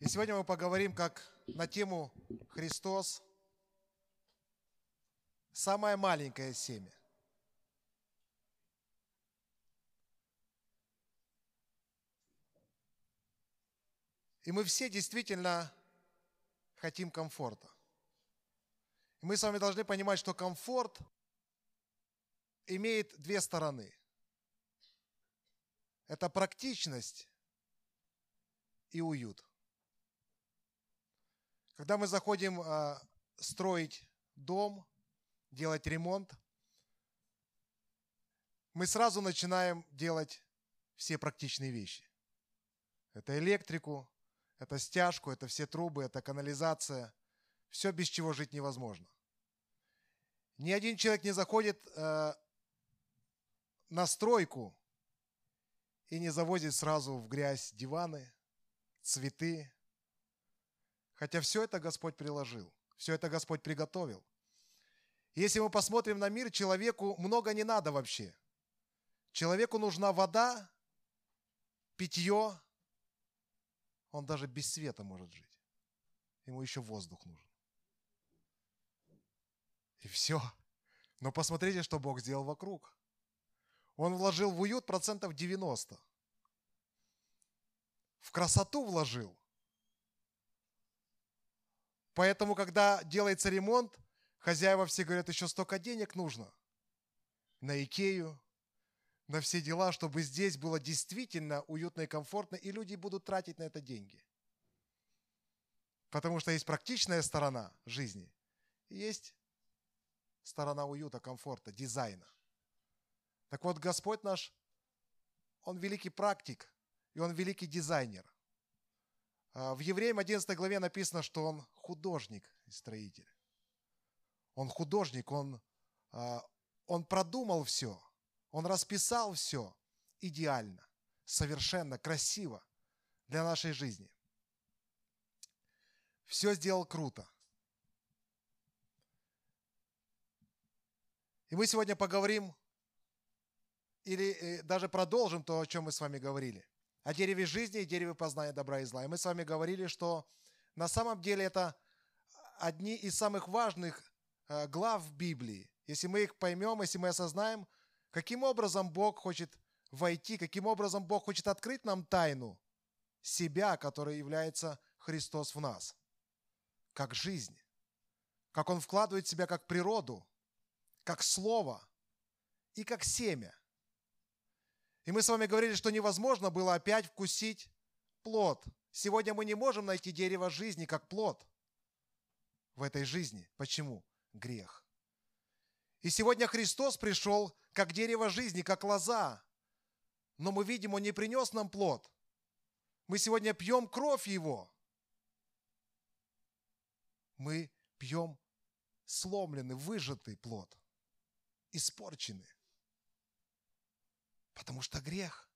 И сегодня мы поговорим как на тему Христос – самое маленькое семя. И мы все действительно хотим комфорта. И мы с вами должны понимать, что комфорт имеет две стороны. Это практичность и уют. Когда мы заходим э, строить дом, делать ремонт, мы сразу начинаем делать все практичные вещи. Это электрику, это стяжку, это все трубы, это канализация. Все, без чего жить невозможно. Ни один человек не заходит э, на стройку и не завозит сразу в грязь диваны, цветы. Хотя все это Господь приложил, все это Господь приготовил. Если мы посмотрим на мир, человеку много не надо вообще. Человеку нужна вода, питье. Он даже без света может жить. Ему еще воздух нужен. И все. Но посмотрите, что Бог сделал вокруг. Он вложил в уют процентов 90. В красоту вложил. Поэтому, когда делается ремонт, хозяева все говорят, еще столько денег нужно. На Икею, на все дела, чтобы здесь было действительно уютно и комфортно, и люди будут тратить на это деньги. Потому что есть практичная сторона жизни, и есть сторона уюта, комфорта, дизайна. Так вот, Господь наш, Он великий практик, и Он великий дизайнер. А, в Евреям 11 главе написано, что Он художник и строитель. Он художник, Он, а, он продумал все, Он расписал все идеально, совершенно, красиво для нашей жизни. Все сделал круто – И мы сегодня поговорим или э, даже продолжим то, о чем мы с вами говорили. О дереве жизни и дереве познания добра и зла. И мы с вами говорили, что на самом деле это одни из самых важных э, глав Библии. Если мы их поймем, если мы осознаем, каким образом Бог хочет войти, каким образом Бог хочет открыть нам тайну себя, который является Христос в нас, как жизнь, как Он вкладывает в себя как природу, как слово и как семя. И мы с вами говорили, что невозможно было опять вкусить плод. Сегодня мы не можем найти дерево жизни как плод в этой жизни. Почему? Грех. И сегодня Христос пришел как дерево жизни, как лоза. Но мы видим, Он не принес нам плод. Мы сегодня пьем кровь Его. Мы пьем сломленный, выжатый плод испорчены. Потому что грех.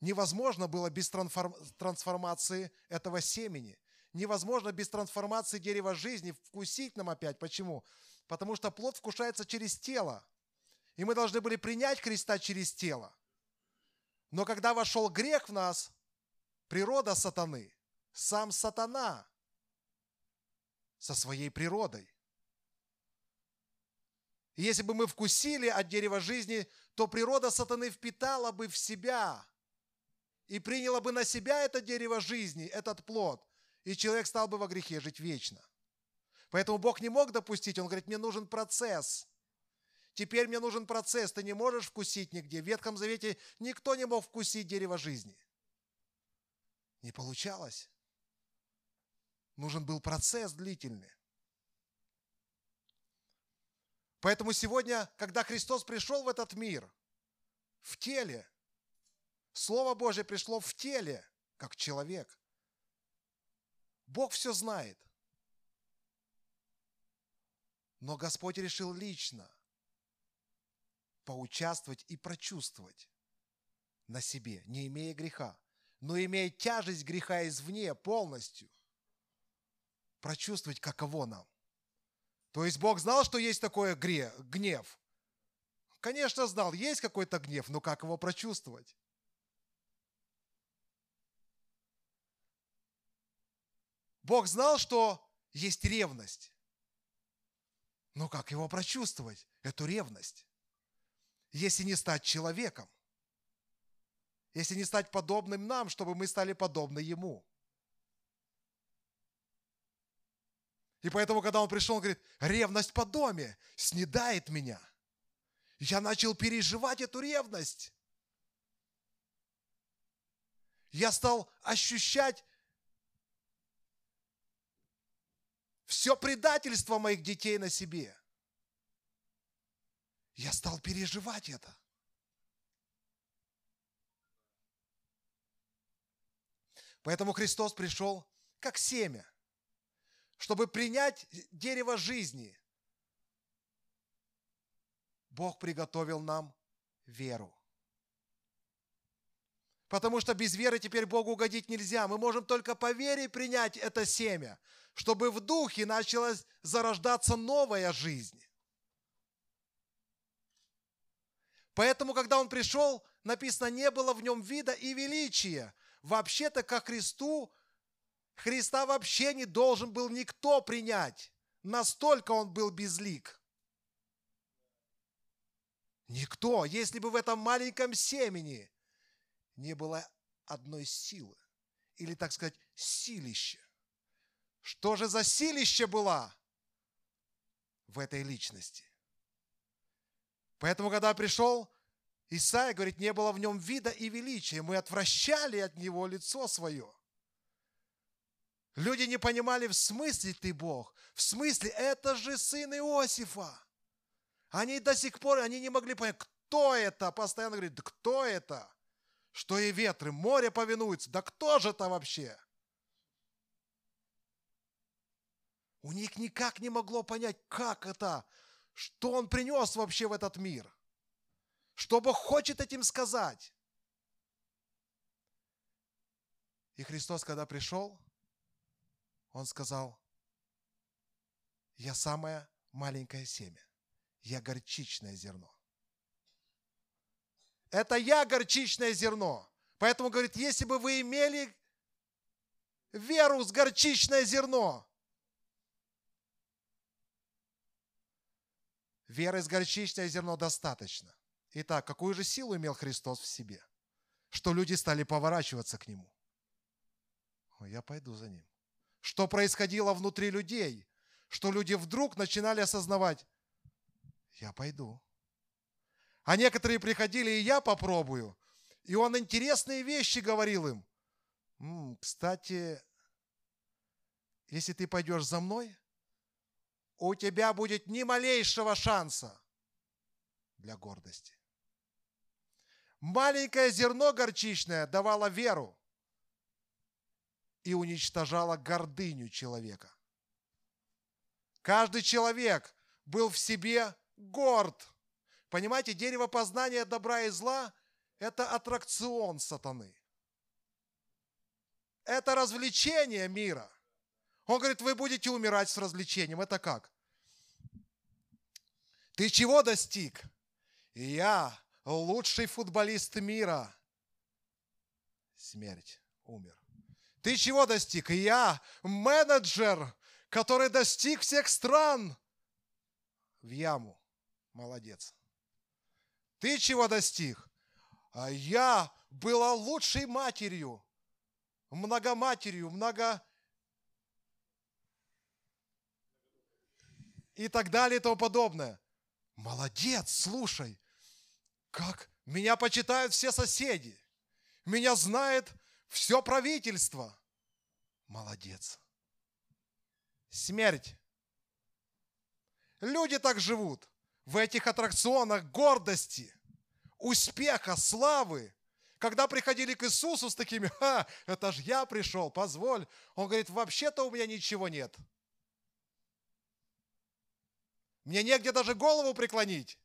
Невозможно было без трансформации этого семени. Невозможно без трансформации дерева жизни вкусить нам опять. Почему? Потому что плод вкушается через тело. И мы должны были принять Христа через тело. Но когда вошел грех в нас, природа сатаны, сам сатана со своей природой, если бы мы вкусили от дерева жизни, то природа сатаны впитала бы в себя и приняла бы на себя это дерево жизни, этот плод, и человек стал бы во грехе жить вечно. Поэтому Бог не мог допустить, Он говорит, мне нужен процесс. Теперь мне нужен процесс, ты не можешь вкусить нигде. В Ветхом Завете никто не мог вкусить дерево жизни. Не получалось. Нужен был процесс длительный. Поэтому сегодня, когда Христос пришел в этот мир, в теле, Слово Божье пришло в теле, как человек. Бог все знает. Но Господь решил лично поучаствовать и прочувствовать на себе, не имея греха, но имея тяжесть греха извне полностью, прочувствовать, каково нам. То есть Бог знал, что есть такое гнев. Конечно, знал, есть какой-то гнев, но как его прочувствовать? Бог знал, что есть ревность. Но как его прочувствовать, эту ревность? Если не стать человеком, если не стать подобным нам, чтобы мы стали подобны Ему. И поэтому, когда он пришел, он говорит, ревность по доме снедает меня. Я начал переживать эту ревность. Я стал ощущать все предательство моих детей на себе. Я стал переживать это. Поэтому Христос пришел как семя, чтобы принять дерево жизни. Бог приготовил нам веру. Потому что без веры теперь Богу угодить нельзя. Мы можем только по вере принять это семя, чтобы в духе начала зарождаться новая жизнь. Поэтому, когда он пришел, написано, не было в нем вида и величия. Вообще-то, ко Христу, Христа вообще не должен был никто принять. Настолько он был безлик. Никто. Если бы в этом маленьком семени не было одной силы, или, так сказать, силища. Что же за силище была в этой личности? Поэтому, когда пришел Исаия, говорит, не было в нем вида и величия. Мы отвращали от него лицо свое. Люди не понимали, в смысле ты Бог. В смысле, это же сын Иосифа. Они до сих пор, они не могли понять, кто это. Постоянно говорит, да кто это? что и ветры, море повинуются. Да кто же это вообще? У них никак не могло понять, как это, что он принес вообще в этот мир. Что Бог хочет этим сказать. И Христос, когда пришел, Он сказал, я самое маленькое семя, я горчичное зерно. Это я горчичное зерно. Поэтому говорит, если бы вы имели веру с горчичное зерно, веры с горчичное зерно достаточно. Итак, какую же силу имел Христос в себе? Что люди стали поворачиваться к Нему. Я пойду за Ним. Что происходило внутри людей? Что люди вдруг начинали осознавать, я пойду. А некоторые приходили, и я попробую. И он интересные вещи говорил им. М-м, кстати, если ты пойдешь за мной, у тебя будет ни малейшего шанса для гордости. Маленькое зерно горчичное давало веру и уничтожало гордыню человека. Каждый человек был в себе горд – Понимаете, дерево познания добра и зла – это аттракцион сатаны. Это развлечение мира. Он говорит, вы будете умирать с развлечением. Это как? Ты чего достиг? Я лучший футболист мира. Смерть. Умер. Ты чего достиг? Я менеджер, который достиг всех стран. В яму. Молодец. Ты чего достиг? А я была лучшей матерью, многоматерью, много... И так далее и тому подобное. Молодец, слушай, как меня почитают все соседи. Меня знает все правительство. Молодец. Смерть. Люди так живут в этих аттракционах гордости, успеха, славы. Когда приходили к Иисусу с такими, ха, это ж я пришел, позволь. Он говорит, вообще-то у меня ничего нет. Мне негде даже голову преклонить.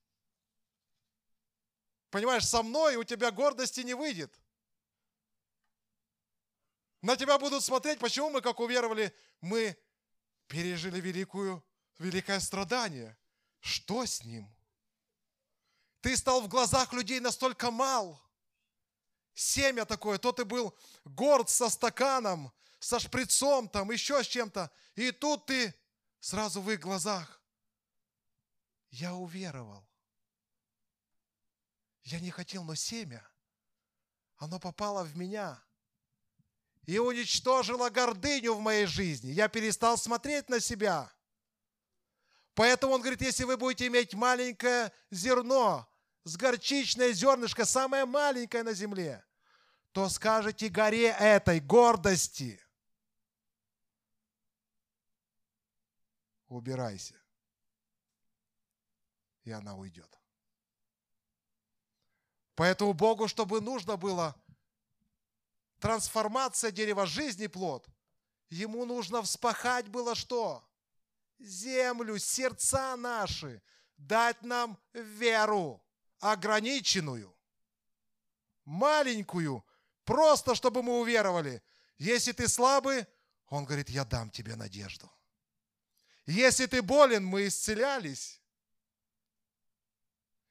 Понимаешь, со мной у тебя гордости не выйдет. На тебя будут смотреть, почему мы, как уверовали, мы пережили великую, великое страдание – что с ним? Ты стал в глазах людей настолько мал. Семя такое, то ты был горд со стаканом, со шприцом, там еще с чем-то. И тут ты сразу в их глазах. Я уверовал. Я не хотел, но семя, оно попало в меня и уничтожило гордыню в моей жизни. Я перестал смотреть на себя. Поэтому он говорит, если вы будете иметь маленькое зерно, с горчичное зернышко, самое маленькое на земле, то скажете горе этой гордости. Убирайся. И она уйдет. Поэтому Богу, чтобы нужно было трансформация дерева жизни плод, ему нужно вспахать было что? Землю, сердца наши, дать нам веру ограниченную, маленькую, просто чтобы мы уверовали. Если ты слабый, он говорит, я дам тебе надежду. Если ты болен, мы исцелялись.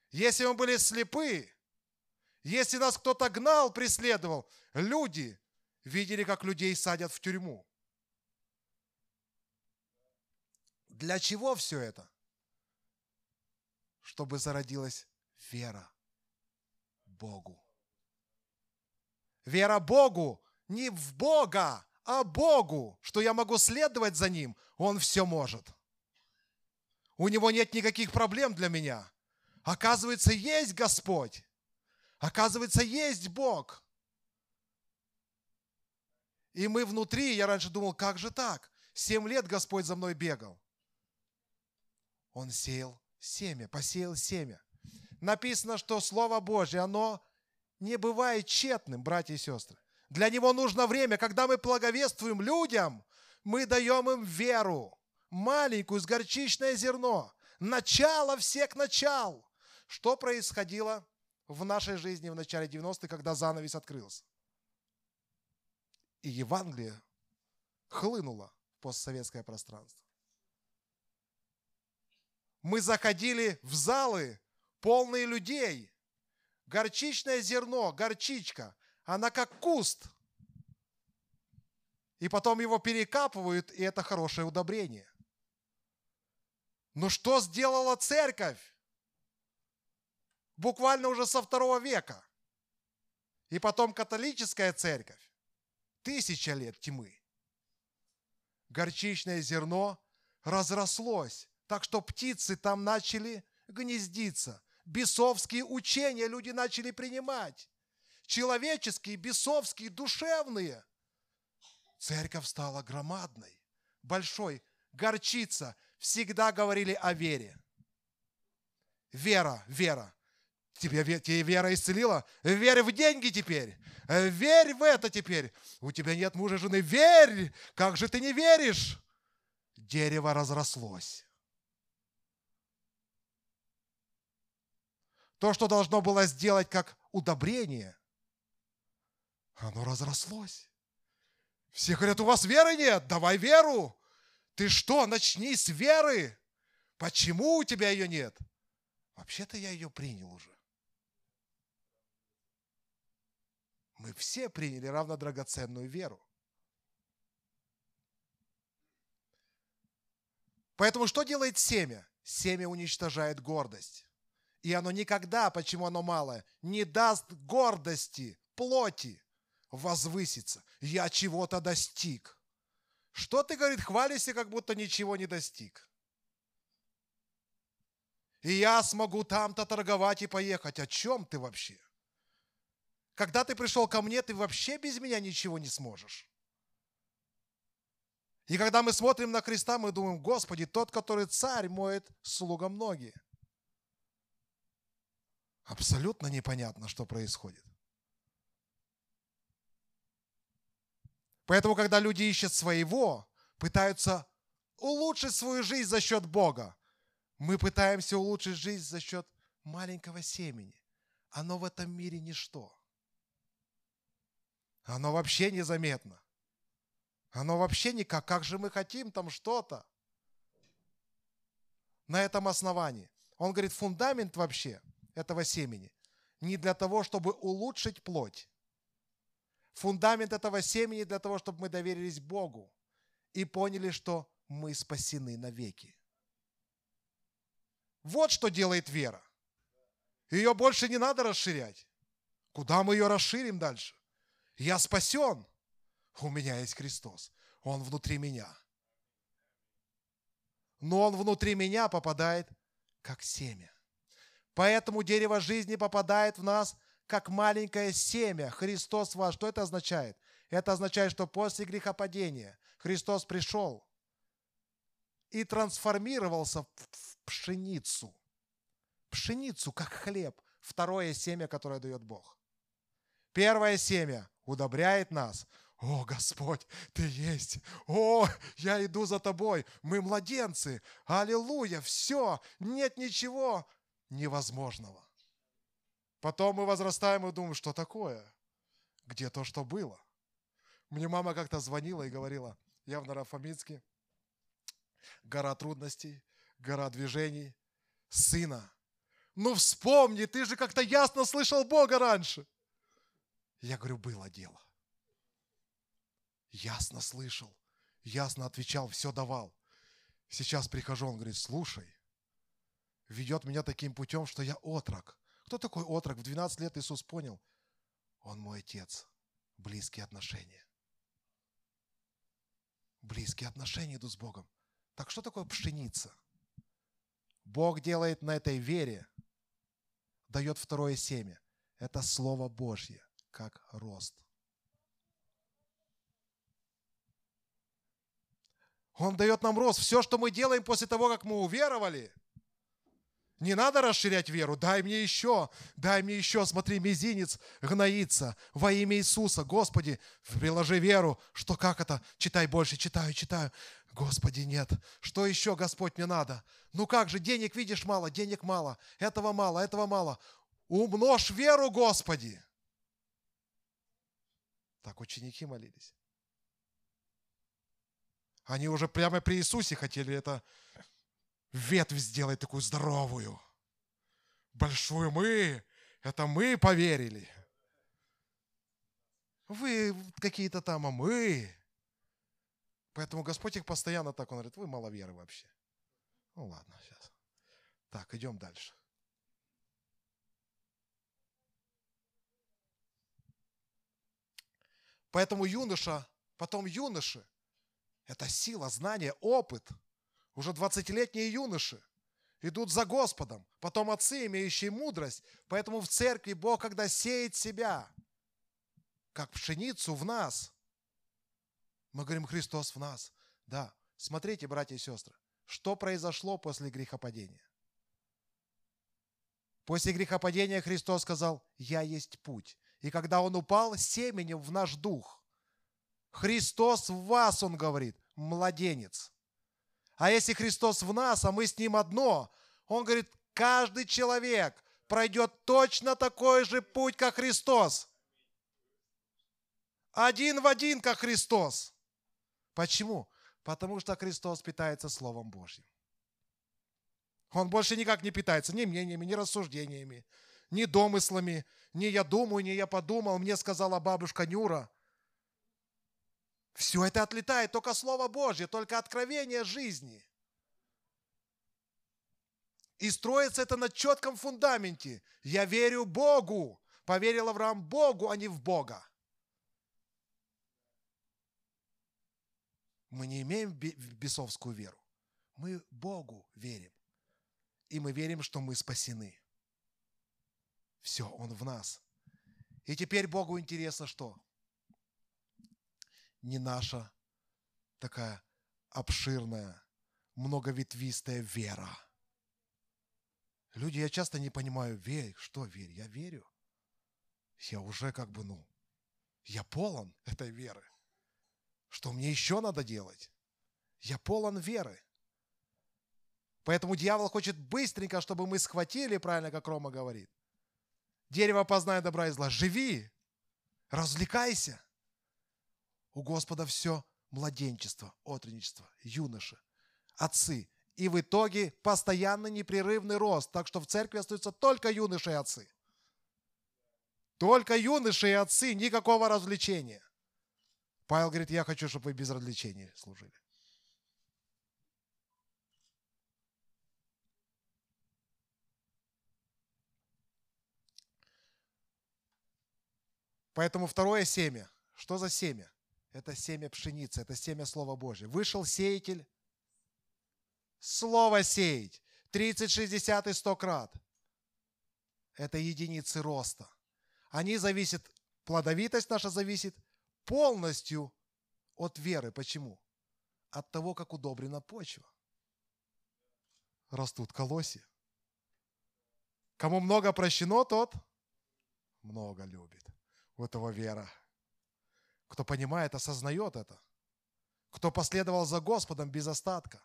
Если мы были слепы, если нас кто-то гнал, преследовал, люди видели, как людей садят в тюрьму. Для чего все это? Чтобы зародилась вера Богу. Вера Богу, не в Бога, а Богу, что я могу следовать за Ним, Он все может. У Него нет никаких проблем для меня. Оказывается, есть Господь. Оказывается, есть Бог. И мы внутри, я раньше думал, как же так? Семь лет Господь за мной бегал. Он сеял семя, посеял семя. Написано, что Слово Божье, оно не бывает тщетным, братья и сестры. Для него нужно время. Когда мы благовествуем людям, мы даем им веру, маленькую, с горчичное зерно, начало всех начал. Что происходило в нашей жизни в начале 90-х, когда занавес открылся. И Евангелие хлынуло в постсоветское пространство. Мы заходили в залы, полные людей. Горчичное зерно, горчичка, она как куст. И потом его перекапывают, и это хорошее удобрение. Но что сделала церковь? Буквально уже со второго века. И потом католическая церковь. Тысяча лет тьмы. Горчичное зерно разрослось, так что птицы там начали гнездиться. Бесовские учения люди начали принимать. Человеческие, бесовские, душевные. Церковь стала громадной, большой. Горчица. Всегда говорили о вере. Вера, вера. Тебя, тебе вера исцелила? Верь в деньги теперь. Верь в это теперь. У тебя нет мужа, жены. Верь! Как же ты не веришь? Дерево разрослось. То, что должно было сделать как удобрение, оно разрослось. Все говорят, у вас веры нет, давай веру. Ты что, начни с веры. Почему у тебя ее нет? Вообще-то я ее принял уже. Мы все приняли равно драгоценную веру. Поэтому что делает семя? Семя уничтожает гордость. И оно никогда, почему оно малое, не даст гордости, плоти возвыситься. Я чего-то достиг. Что ты, говорит, хвалишься, как будто ничего не достиг. И я смогу там-то торговать и поехать. О чем ты вообще? Когда ты пришел ко мне, ты вообще без меня ничего не сможешь. И когда мы смотрим на креста, мы думаем, Господи, тот, который царь, моет слугам ноги. Абсолютно непонятно, что происходит. Поэтому, когда люди ищут своего, пытаются улучшить свою жизнь за счет Бога, мы пытаемся улучшить жизнь за счет маленького семени. Оно в этом мире ничто. Оно вообще незаметно. Оно вообще никак. Как же мы хотим там что-то? На этом основании. Он говорит, фундамент вообще этого семени не для того, чтобы улучшить плоть. фундамент этого семени для того, чтобы мы доверились Богу и поняли, что мы спасены навеки. Вот что делает вера. Ее больше не надо расширять. Куда мы ее расширим дальше? Я спасен. У меня есть Христос. Он внутри меня. Но он внутри меня попадает как семя. Поэтому дерево жизни попадает в нас как маленькое семя. Христос ваш. Что это означает? Это означает, что после грехопадения Христос пришел и трансформировался в пшеницу. Пшеницу, как хлеб. Второе семя, которое дает Бог. Первое семя удобряет нас. О, Господь, Ты есть. О, я иду за Тобой. Мы младенцы. Аллилуйя. Все. Нет ничего невозможного. Потом мы возрастаем и думаем, что такое? Где то, что было? Мне мама как-то звонила и говорила, я в Нарафаминске, гора трудностей, гора движений, сына. Ну вспомни, ты же как-то ясно слышал Бога раньше. Я говорю, было дело. Ясно слышал, ясно отвечал, все давал. Сейчас прихожу, он говорит, слушай, ведет меня таким путем, что я отрок. Кто такой отрок? В 12 лет Иисус понял, он мой отец. Близкие отношения. Близкие отношения идут с Богом. Так что такое пшеница? Бог делает на этой вере, дает второе семя. Это Слово Божье, как рост. Он дает нам рост. Все, что мы делаем после того, как мы уверовали, не надо расширять веру. Дай мне еще, дай мне еще. Смотри, мизинец гноится во имя Иисуса. Господи, приложи веру. Что как это? Читай больше, читаю, читаю. Господи, нет. Что еще, Господь, мне надо? Ну как же, денег видишь мало, денег мало. Этого мало, этого мало. Умножь веру, Господи. Так ученики молились. Они уже прямо при Иисусе хотели это ветвь сделать такую здоровую. Большую мы, это мы поверили. Вы какие-то там, а мы. Поэтому Господь их постоянно так, Он говорит, вы маловеры вообще. Ну ладно, сейчас. Так, идем дальше. Поэтому юноша, потом юноши, это сила, знание, опыт. Уже 20-летние юноши идут за Господом. Потом отцы, имеющие мудрость. Поэтому в церкви Бог, когда сеет себя, как пшеницу в нас, мы говорим, Христос в нас. Да, смотрите, братья и сестры, что произошло после грехопадения. После грехопадения Христос сказал, «Я есть путь». И когда Он упал семенем в наш дух, Христос в вас, он говорит, младенец. А если Христос в нас, а мы с Ним одно, он говорит, каждый человек пройдет точно такой же путь, как Христос. Один в один, как Христос. Почему? Потому что Христос питается Словом Божьим. Он больше никак не питается ни мнениями, ни рассуждениями, ни домыслами, ни я думаю, ни я подумал, мне сказала бабушка Нюра – все это отлетает, только Слово Божье, только откровение жизни. И строится это на четком фундаменте. Я верю Богу. Поверил Авраам Богу, а не в Бога. Мы не имеем бесовскую веру. Мы Богу верим. И мы верим, что мы спасены. Все, Он в нас. И теперь Богу интересно что? не наша такая обширная, многоветвистая вера. Люди, я часто не понимаю, верь, что верь? Я верю. Я уже как бы, ну, я полон этой веры. Что мне еще надо делать? Я полон веры. Поэтому дьявол хочет быстренько, чтобы мы схватили, правильно, как Рома говорит. Дерево познай добра и зла. Живи, развлекайся. У Господа все младенчество, отрочество, юноши, отцы. И в итоге постоянный непрерывный рост. Так что в церкви остаются только юноши и отцы. Только юноши и отцы, никакого развлечения. Павел говорит, я хочу, чтобы вы без развлечений служили. Поэтому второе семя. Что за семя? Это семя пшеницы, это семя Слова Божьего. Вышел сеятель, Слово сеять. 30, 60 и 100 крат. Это единицы роста. Они зависят, плодовитость наша зависит полностью от веры. Почему? От того, как удобрена почва. Растут колосья. Кому много прощено, тот много любит. У этого вера. Кто понимает, осознает это. Кто последовал за Господом без остатка.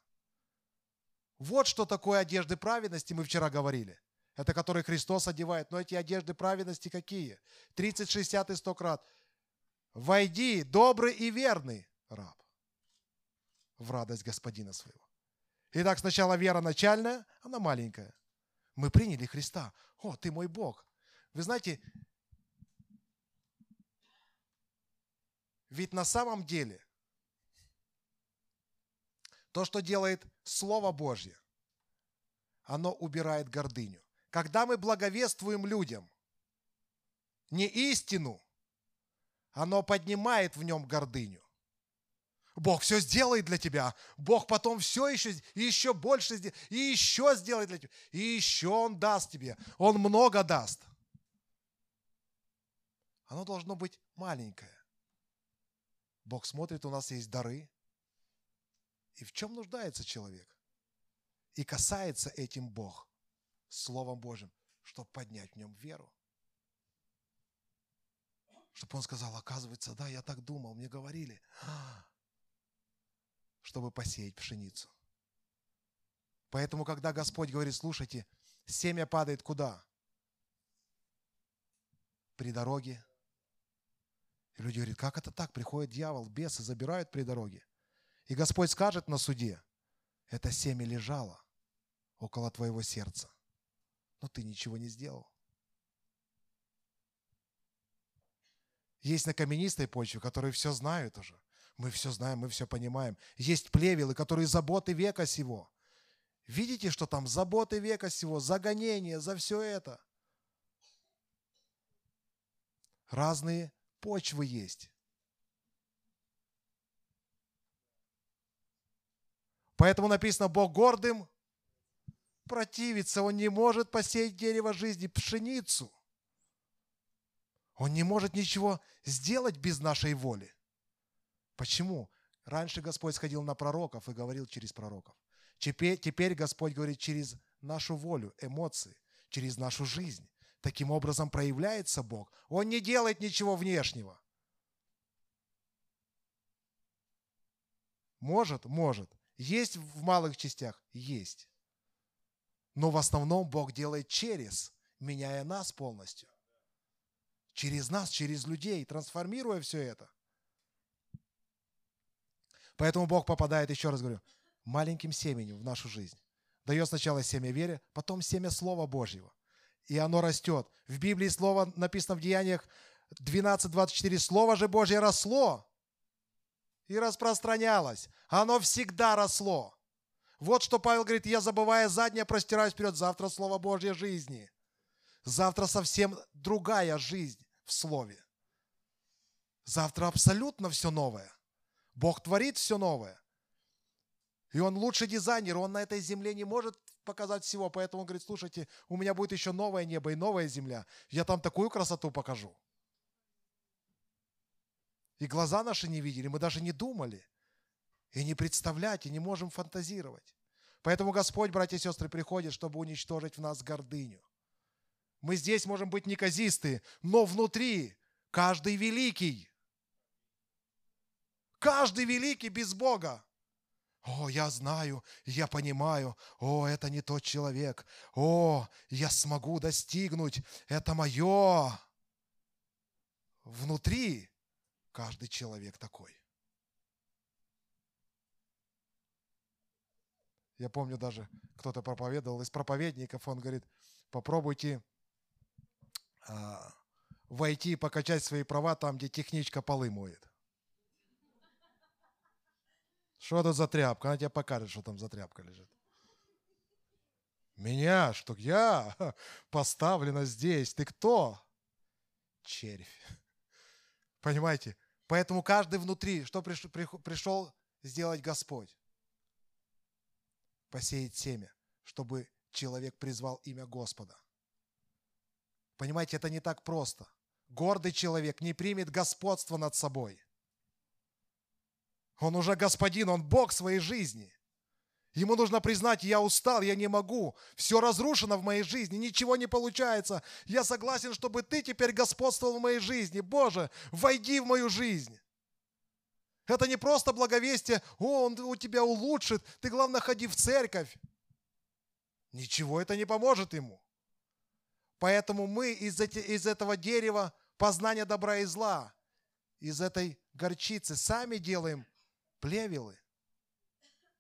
Вот что такое одежды праведности, мы вчера говорили. Это которые Христос одевает. Но эти одежды праведности какие? 30, 60 и 100 крат. Войди, добрый и верный раб, в радость господина своего. Итак, сначала вера начальная, она маленькая. Мы приняли Христа. О, ты мой Бог. Вы знаете, Ведь на самом деле то, что делает Слово Божье, оно убирает гордыню. Когда мы благовествуем людям не истину, оно поднимает в нем гордыню. Бог все сделает для тебя. Бог потом все еще, еще больше сделает, и еще сделает для тебя. И еще Он даст тебе. Он много даст. Оно должно быть маленькое. Бог смотрит, у нас есть дары. И в чем нуждается человек? И касается этим Бог Словом Божьим, чтобы поднять в нем веру. Чтобы он сказал, оказывается, да, я так думал, мне говорили, чтобы посеять пшеницу. Поэтому, когда Господь говорит, слушайте, семя падает куда? При дороге, и люди говорят, как это так? Приходит дьявол, бесы забирают при дороге. И Господь скажет на суде, это семя лежало около твоего сердца, но ты ничего не сделал. Есть на каменистой почве, которые все знают уже. Мы все знаем, мы все понимаем. Есть плевелы, которые заботы века сего. Видите, что там заботы века сего, загонение за все это. Разные почвы есть. Поэтому написано, Бог гордым противится. Он не может посеять дерево жизни, пшеницу. Он не может ничего сделать без нашей воли. Почему? Раньше Господь сходил на пророков и говорил через пророков. Теперь, теперь Господь говорит через нашу волю, эмоции, через нашу жизнь. Таким образом проявляется Бог. Он не делает ничего внешнего. Может? Может. Есть в малых частях? Есть. Но в основном Бог делает через, меняя нас полностью. Через нас, через людей, трансформируя все это. Поэтому Бог попадает, еще раз говорю, маленьким семенем в нашу жизнь. Дает сначала семя веры, потом семя Слова Божьего и оно растет. В Библии слово написано в Деяниях 12.24. Слово же Божье росло и распространялось. Оно всегда росло. Вот что Павел говорит, я забывая заднее, простираюсь вперед. Завтра Слово Божье жизни. Завтра совсем другая жизнь в Слове. Завтра абсолютно все новое. Бог творит все новое. И он лучший дизайнер, он на этой земле не может показать всего, поэтому он говорит, слушайте, у меня будет еще новое небо и новая земля, я там такую красоту покажу. И глаза наши не видели, мы даже не думали, и не представлять, и не можем фантазировать. Поэтому Господь, братья и сестры, приходит, чтобы уничтожить в нас гордыню. Мы здесь можем быть неказистые, но внутри каждый великий. Каждый великий без Бога. О, я знаю, я понимаю, о, это не тот человек, о, я смогу достигнуть, это мое. Внутри каждый человек такой. Я помню даже, кто-то проповедовал из проповедников, он говорит, попробуйте а, войти и покачать свои права там, где техничка полы моет. Что это за тряпка? Она тебе покажет, что там за тряпка лежит. Меня, что я поставлена здесь. Ты кто? Червь. Понимаете? Поэтому каждый внутри, что пришел сделать Господь? Посеять семя, чтобы человек призвал имя Господа. Понимаете, это не так просто. Гордый человек не примет господство над собой. Он уже господин, он Бог своей жизни. Ему нужно признать, я устал, я не могу, все разрушено в моей жизни, ничего не получается. Я согласен, чтобы ты теперь господствовал в моей жизни. Боже, войди в мою жизнь. Это не просто благовестие, о, он у тебя улучшит, ты, главное, ходи в церковь. Ничего это не поможет ему. Поэтому мы из, эти, из этого дерева познания добра и зла, из этой горчицы сами делаем плевелы.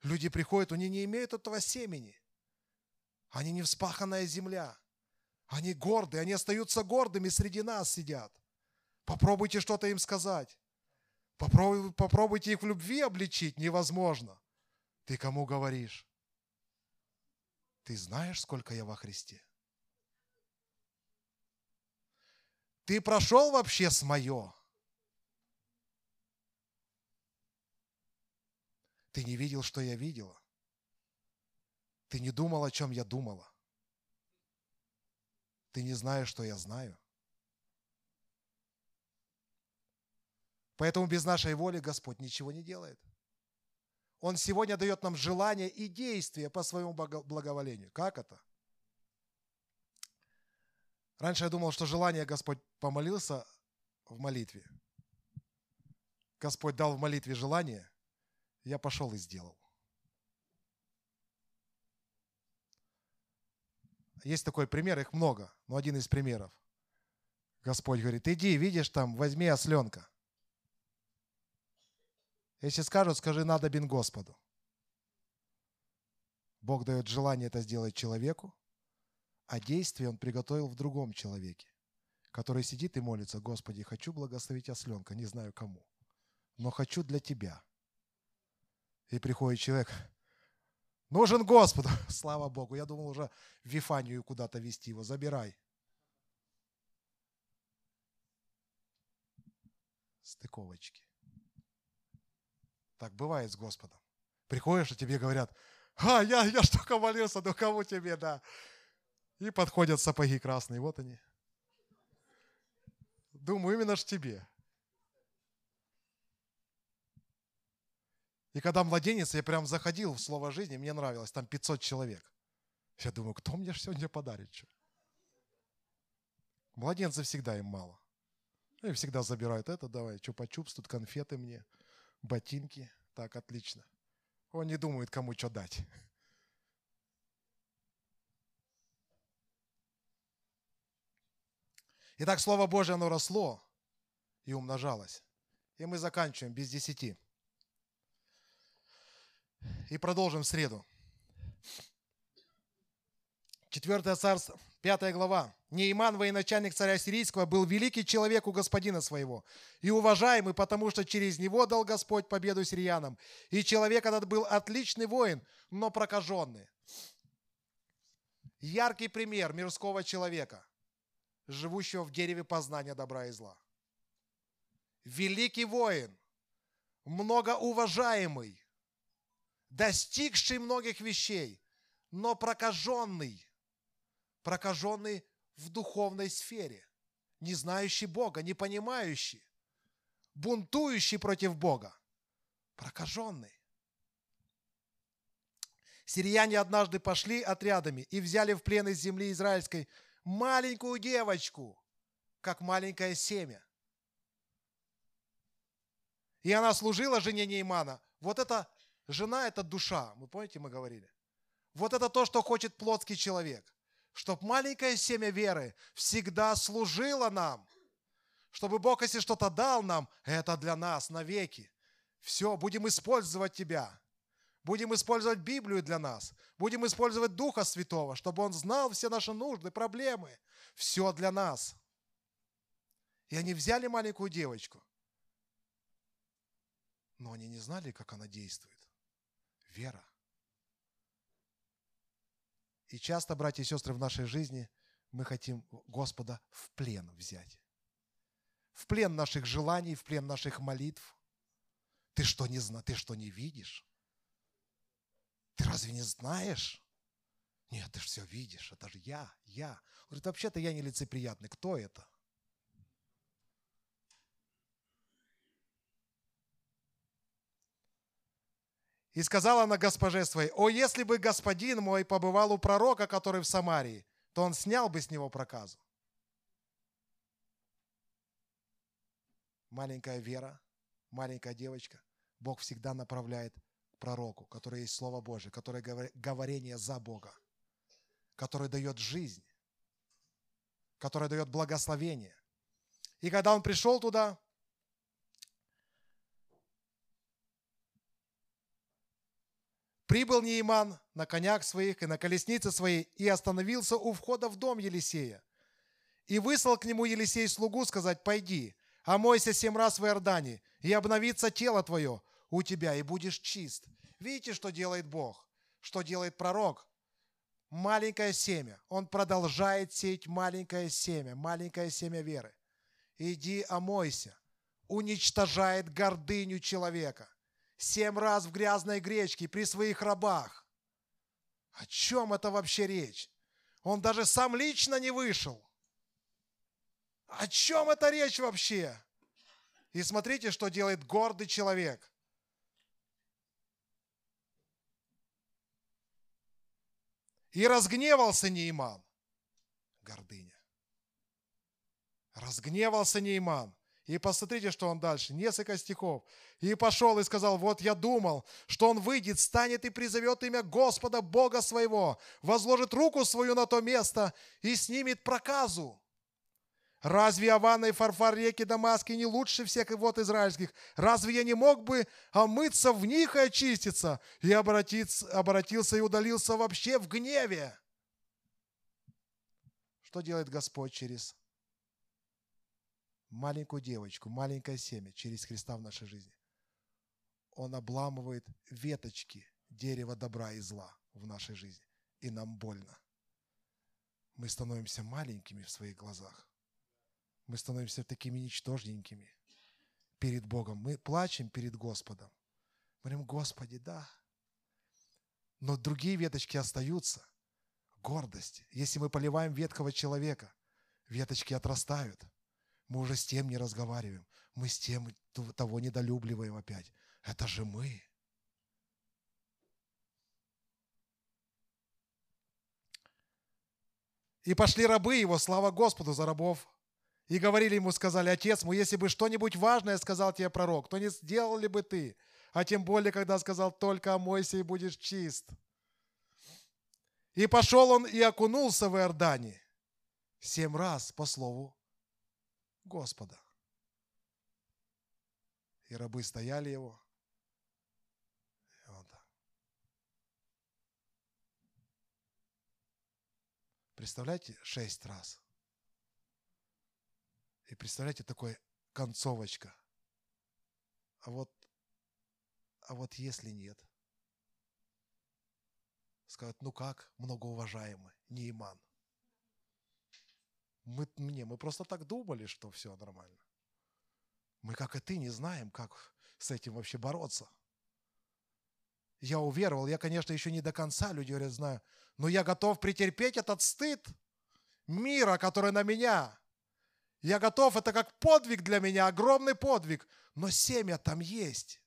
Люди приходят, они не имеют этого семени. Они не вспаханная земля. Они горды, они остаются гордыми, среди нас сидят. Попробуйте что-то им сказать. Попробуйте, попробуйте их в любви обличить, невозможно. Ты кому говоришь? Ты знаешь, сколько я во Христе? Ты прошел вообще с мое? Ты не видел, что я видела. Ты не думал, о чем я думала. Ты не знаешь, что я знаю. Поэтому без нашей воли Господь ничего не делает. Он сегодня дает нам желание и действие по своему благоволению. Как это? Раньше я думал, что желание Господь помолился в молитве. Господь дал в молитве желание, я пошел и сделал. Есть такой пример, их много, но один из примеров. Господь говорит, иди, видишь там, возьми осленка. Если скажут, скажи, надо бин Господу. Бог дает желание это сделать человеку, а действие он приготовил в другом человеке, который сидит и молится, Господи, хочу благословить осленка, не знаю кому, но хочу для Тебя. И приходит человек, нужен Господу. Слава Богу, я думал уже в Вифанию куда-то вести его, забирай. Стыковочки. Так бывает с Господом. Приходишь, и тебе говорят, а, я, я что молился, ну кому тебе, да. И подходят сапоги красные, вот они. Думаю, именно ж тебе. И когда младенец, я прям заходил в слово жизни, мне нравилось, там 500 человек. Я думаю, кто мне сегодня подарит что? Младенцы всегда им мало. И всегда забирают это, давай, чупа-чупс, тут конфеты мне, ботинки. Так, отлично. Он не думает, кому что дать. Итак, Слово Божье, оно росло и умножалось. И мы заканчиваем без десяти. И продолжим в среду. Четвертое царство, пятая глава. Нейман, военачальник царя сирийского, был великий человек у господина своего и уважаемый, потому что через него дал Господь победу сириянам. И человек этот был отличный воин, но прокаженный. Яркий пример мирского человека, живущего в дереве познания добра и зла. Великий воин, многоуважаемый, достигший многих вещей, но прокаженный, прокаженный в духовной сфере, не знающий Бога, не понимающий, бунтующий против Бога, прокаженный. Сирияне однажды пошли отрядами и взяли в плен из земли израильской маленькую девочку, как маленькое семя. И она служила жене Неймана. Вот это Жена – это душа. Вы помните, мы говорили? Вот это то, что хочет плотский человек. Чтобы маленькое семя веры всегда служило нам. Чтобы Бог, если что-то дал нам, это для нас навеки. Все, будем использовать Тебя. Будем использовать Библию для нас. Будем использовать Духа Святого, чтобы Он знал все наши нужды, проблемы. Все для нас. И они взяли маленькую девочку. Но они не знали, как она действует. Вера. И часто, братья и сестры, в нашей жизни мы хотим Господа в плен взять. В плен наших желаний, в плен наших молитв. Ты что не знаешь, ты что не видишь? Ты разве не знаешь? Нет, ты же все видишь, это же я, я. Он говорит, вообще-то я не лицеприятный. Кто это? И сказала она госпоже своей, «О, если бы господин мой побывал у пророка, который в Самарии, то он снял бы с него проказу». Маленькая вера, маленькая девочка, Бог всегда направляет к пророку, который есть Слово Божье, которое говорение за Бога, который дает жизнь, который дает благословение. И когда он пришел туда, Прибыл Нейман на конях своих и на колеснице своей и остановился у входа в дом Елисея. И выслал к нему Елисей слугу сказать, пойди, омойся семь раз в Иордане, и обновится тело твое у тебя, и будешь чист. Видите, что делает Бог? Что делает пророк? Маленькое семя. Он продолжает сеять маленькое семя, маленькое семя веры. Иди омойся. Уничтожает гордыню человека семь раз в грязной гречке при своих рабах. О чем это вообще речь? Он даже сам лично не вышел. О чем это речь вообще? И смотрите, что делает гордый человек. И разгневался Нейман. Гордыня. Разгневался Нейман. И посмотрите, что он дальше. Несколько стихов. И пошел и сказал, вот я думал, что он выйдет, станет и призовет имя Господа, Бога своего, возложит руку свою на то место и снимет проказу. Разве Авана и Фарфар реки Дамаски не лучше всех вот израильских? Разве я не мог бы омыться в них и очиститься? И обратиться, обратился и удалился вообще в гневе. Что делает Господь через маленькую девочку, маленькое семя через Христа в нашей жизни. Он обламывает веточки дерева добра и зла в нашей жизни. И нам больно. Мы становимся маленькими в своих глазах. Мы становимся такими ничтожненькими перед Богом. Мы плачем перед Господом. Мы говорим, Господи, да. Но другие веточки остаются. Гордость. Если мы поливаем ветхого человека, веточки отрастают. Мы уже с тем не разговариваем. Мы с тем того недолюбливаем опять. Это же мы. И пошли рабы его, слава Господу за рабов. И говорили ему, сказали, отец мой, если бы что-нибудь важное сказал тебе пророк, то не сделал ли бы ты? А тем более, когда сказал, только омойся и будешь чист. И пошел он и окунулся в Иордане семь раз по слову Господа. И рабы стояли его. И он так. Представляете, шесть раз. И представляете, такой концовочка. А вот, а вот если нет, скажут, ну как, многоуважаемый, не иман. Мы, не, мы просто так думали, что все нормально. Мы, как и ты, не знаем, как с этим вообще бороться. Я уверовал, я, конечно, еще не до конца, люди говорят, знаю, но я готов претерпеть этот стыд мира, который на меня. Я готов, это как подвиг для меня, огромный подвиг, но семя там есть.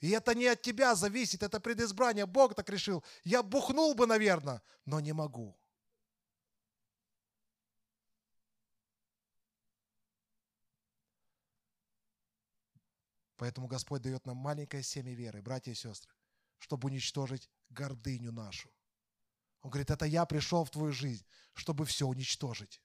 И это не от тебя зависит, это предизбрание. Бог так решил. Я бухнул бы, наверное, но не могу. Поэтому Господь дает нам маленькое семя веры, братья и сестры, чтобы уничтожить гордыню нашу. Он говорит, это я пришел в твою жизнь, чтобы все уничтожить.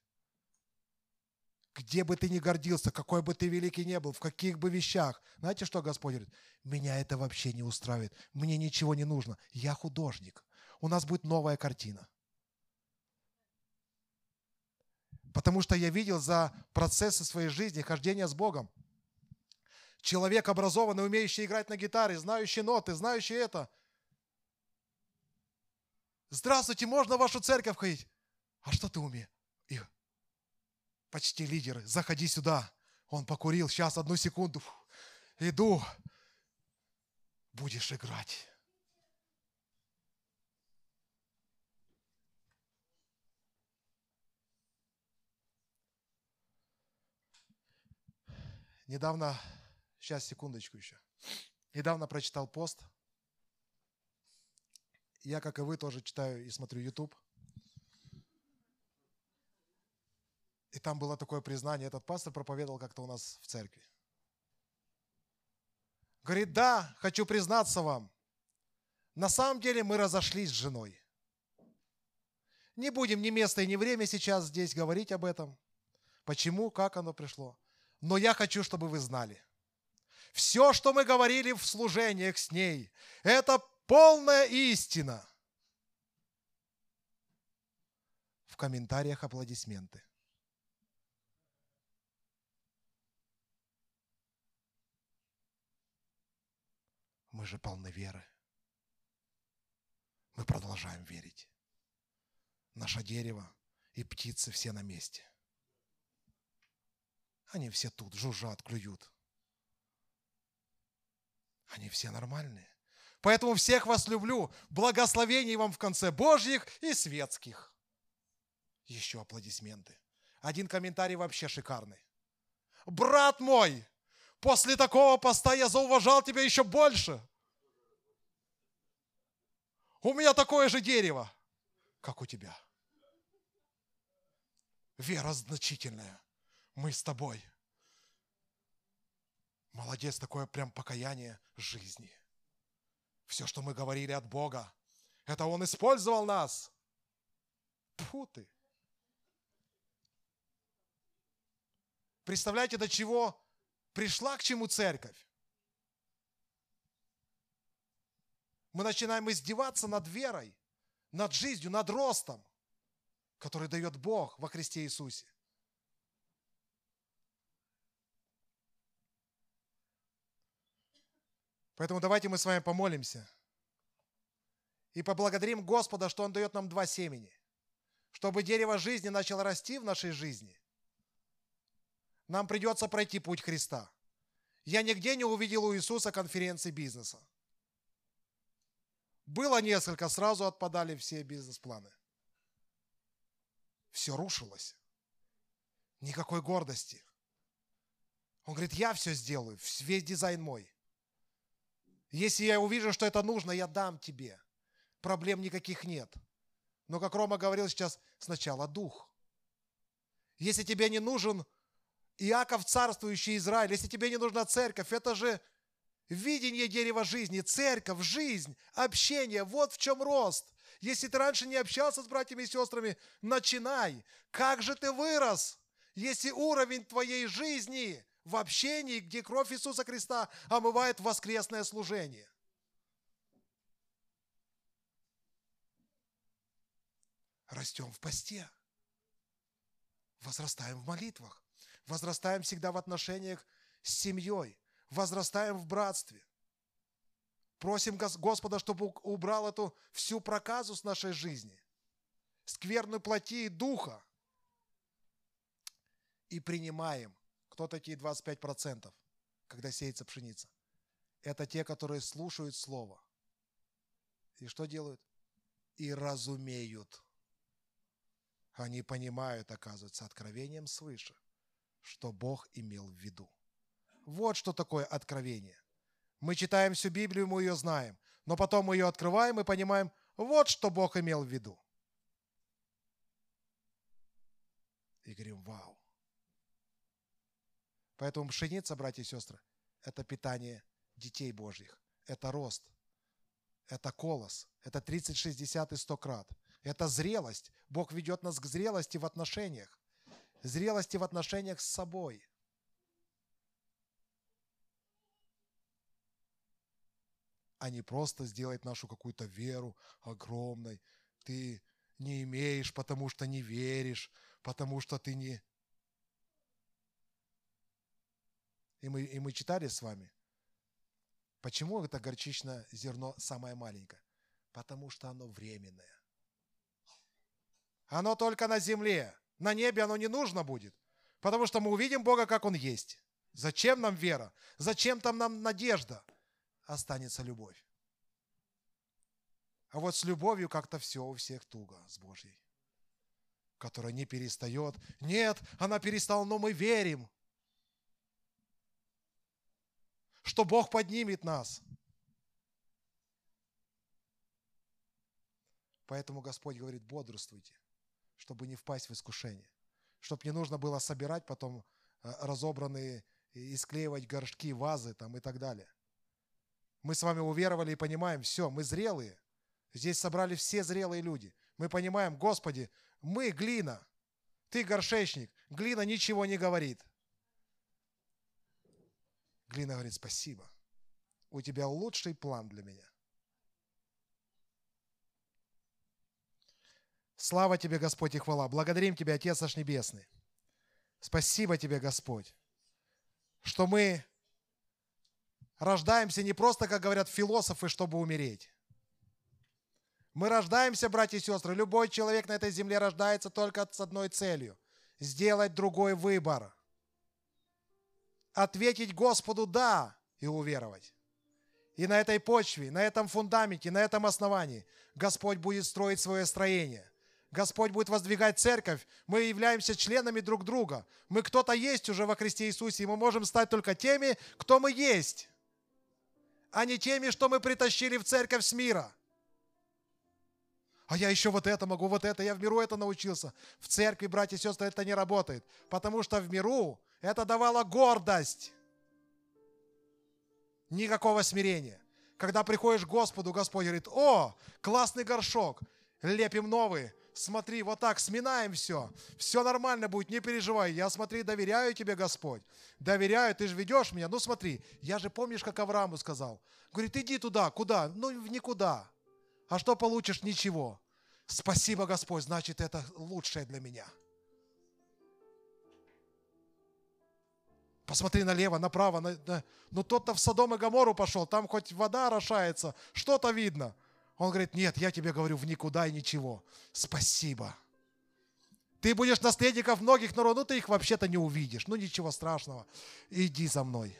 Где бы ты ни гордился, какой бы ты великий не был, в каких бы вещах. Знаете, что Господь говорит? Меня это вообще не устраивает. Мне ничего не нужно. Я художник. У нас будет новая картина. Потому что я видел за процессы своей жизни, хождения с Богом. Человек образованный, умеющий играть на гитаре, знающий ноты, знающий это. Здравствуйте, можно в вашу церковь ходить? А что ты умеешь? И почти лидеры, заходи сюда. Он покурил, сейчас, одну секунду. Иду. Будешь играть. Недавно, сейчас секундочку еще. Недавно прочитал пост. Я, как и вы, тоже читаю и смотрю YouTube. И там было такое признание, этот пастор проповедовал как-то у нас в церкви. Говорит, да, хочу признаться вам, на самом деле мы разошлись с женой. Не будем ни места и ни время сейчас здесь говорить об этом. Почему, как оно пришло. Но я хочу, чтобы вы знали. Все, что мы говорили в служениях с ней, это полная истина. В комментариях аплодисменты. Мы же полны веры. Мы продолжаем верить. Наше дерево и птицы все на месте. Они все тут жужжат, клюют. Они все нормальные. Поэтому всех вас люблю. Благословений вам в конце Божьих и светских. Еще аплодисменты. Один комментарий вообще шикарный. Брат мой, после такого поста я зауважал тебя еще больше. У меня такое же дерево, как у тебя. Вера значительная мы с тобой. Молодец, такое прям покаяние жизни. Все, что мы говорили от Бога, это Он использовал нас. Фу ты. Представляете, до чего пришла к чему церковь? Мы начинаем издеваться над верой, над жизнью, над ростом, который дает Бог во Христе Иисусе. Поэтому давайте мы с вами помолимся и поблагодарим Господа, что Он дает нам два семени, чтобы дерево жизни начало расти в нашей жизни. Нам придется пройти путь Христа. Я нигде не увидел у Иисуса конференции бизнеса. Было несколько, сразу отпадали все бизнес-планы. Все рушилось. Никакой гордости. Он говорит, я все сделаю, весь дизайн мой. Если я увижу, что это нужно, я дам тебе. Проблем никаких нет. Но, как Рома говорил сейчас, сначала дух. Если тебе не нужен Иаков, царствующий Израиль, если тебе не нужна церковь, это же видение дерева жизни, церковь, жизнь, общение, вот в чем рост. Если ты раньше не общался с братьями и сестрами, начинай. Как же ты вырос, если уровень твоей жизни в общении, где кровь Иисуса Христа омывает воскресное служение. Растем в посте, возрастаем в молитвах, возрастаем всегда в отношениях с семьей, возрастаем в братстве. Просим Господа, чтобы убрал эту всю проказу с нашей жизни, скверную плоти и духа. И принимаем кто такие 25%, когда сеется пшеница? Это те, которые слушают Слово. И что делают? И разумеют. Они понимают, оказывается, откровением свыше, что Бог имел в виду. Вот что такое откровение. Мы читаем всю Библию, мы ее знаем, но потом мы ее открываем и понимаем, вот что Бог имел в виду. И говорим, вау, Поэтому пшеница, братья и сестры, это питание детей Божьих, это рост, это колос, это 30, 60 и 100 крат. Это зрелость. Бог ведет нас к зрелости в отношениях. Зрелости в отношениях с собой. А не просто сделать нашу какую-то веру огромной. Ты не имеешь, потому что не веришь, потому что ты не... И мы, и мы читали с вами, почему это горчичное зерно самое маленькое? Потому что оно временное. Оно только на земле. На небе оно не нужно будет. Потому что мы увидим Бога, как Он есть. Зачем нам вера? Зачем там нам надежда? Останется любовь. А вот с любовью как-то все у всех туго с Божьей, которая не перестает. Нет, она перестала, но мы верим, что Бог поднимет нас. Поэтому Господь говорит, бодрствуйте, чтобы не впасть в искушение, чтобы не нужно было собирать потом э, разобранные и склеивать горшки, вазы там и так далее. Мы с вами уверовали и понимаем, все, мы зрелые. Здесь собрали все зрелые люди. Мы понимаем, Господи, мы глина, ты горшечник. Глина ничего не говорит. Глина говорит, спасибо. У тебя лучший план для меня. Слава тебе, Господь, и хвала. Благодарим тебя, Отец наш Небесный. Спасибо тебе, Господь, что мы рождаемся не просто, как говорят философы, чтобы умереть. Мы рождаемся, братья и сестры, любой человек на этой земле рождается только с одной целью – сделать другой выбор. Ответить Господу «да» и уверовать. И на этой почве, на этом фундаменте, на этом основании Господь будет строить свое строение. Господь будет воздвигать церковь. Мы являемся членами друг друга. Мы кто-то есть уже во Христе Иисусе, и мы можем стать только теми, кто мы есть, а не теми, что мы притащили в церковь с мира. А я еще вот это могу, вот это, я в миру это научился. В церкви, братья и сестры, это не работает, потому что в миру это давало гордость. Никакого смирения. Когда приходишь к Господу, Господь говорит, о, классный горшок, лепим новый, смотри, вот так, сминаем все, все нормально будет, не переживай, я, смотри, доверяю тебе, Господь, доверяю, ты же ведешь меня, ну смотри, я же помнишь, как Аврааму сказал, говорит, иди туда, куда? Ну, в никуда. А что получишь? Ничего. Спасибо, Господь, значит, это лучшее для меня. Посмотри налево, направо. На, на, ну тот-то в Содом и Гамору пошел, там хоть вода орошается, что-то видно. Он говорит, нет, я тебе говорю в никуда и ничего. Спасибо. Ты будешь наследников многих народов, ну ты их вообще-то не увидишь. Ну ничего страшного. Иди за мной.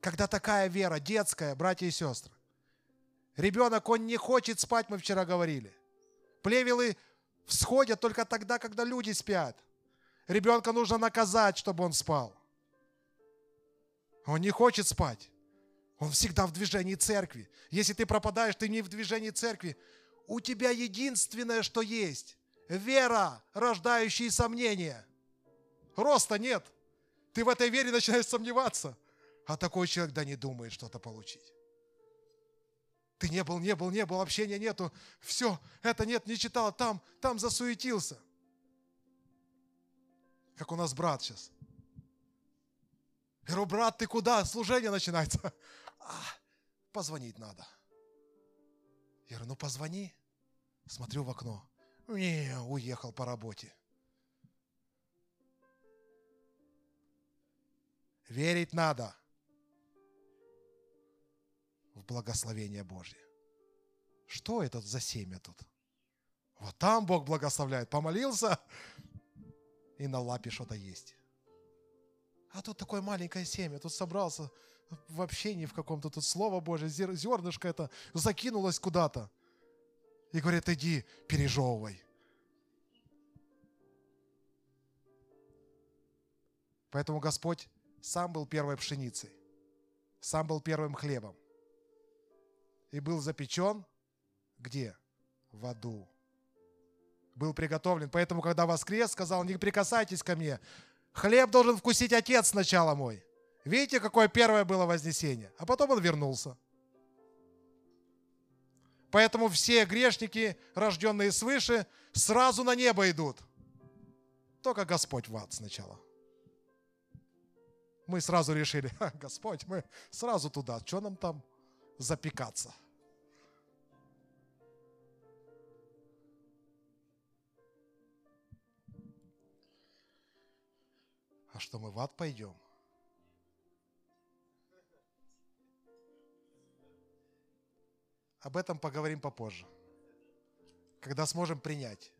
Когда такая вера детская, братья и сестры, ребенок, он не хочет спать, мы вчера говорили. Плевелы всходят только тогда, когда люди спят. Ребенка нужно наказать, чтобы он спал. Он не хочет спать. Он всегда в движении церкви. Если ты пропадаешь, ты не в движении церкви. У тебя единственное, что есть – вера, рождающая сомнения. Роста нет. Ты в этой вере начинаешь сомневаться. А такой человек да не думает что-то получить. Ты не был, не был, не был, общения нету. Все, это нет, не читал, там, там засуетился. Как у нас брат сейчас. Я говорю, брат, ты куда? Служение начинается а, позвонить надо. Я говорю, ну позвони. Смотрю в окно. Не, уехал по работе. Верить надо в благословение Божье. Что это за семя тут? Вот там Бог благословляет. Помолился, и на лапе что-то есть. А тут такое маленькое семя. Тут собрался в общении в каком-то тут Слово Божье, зернышко это закинулось куда-то. И говорит, иди, пережевывай. Поэтому Господь сам был первой пшеницей, сам был первым хлебом. И был запечен где? В аду. Был приготовлен. Поэтому, когда воскрес, сказал, не прикасайтесь ко мне. Хлеб должен вкусить Отец сначала мой. Видите, какое первое было вознесение? А потом он вернулся. Поэтому все грешники, рожденные свыше, сразу на небо идут. Только Господь в ад сначала. Мы сразу решили, Господь, мы сразу туда, что нам там запекаться. А что мы в ад пойдем? Об этом поговорим попозже, когда сможем принять.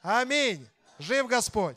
Аминь. Жив Господь.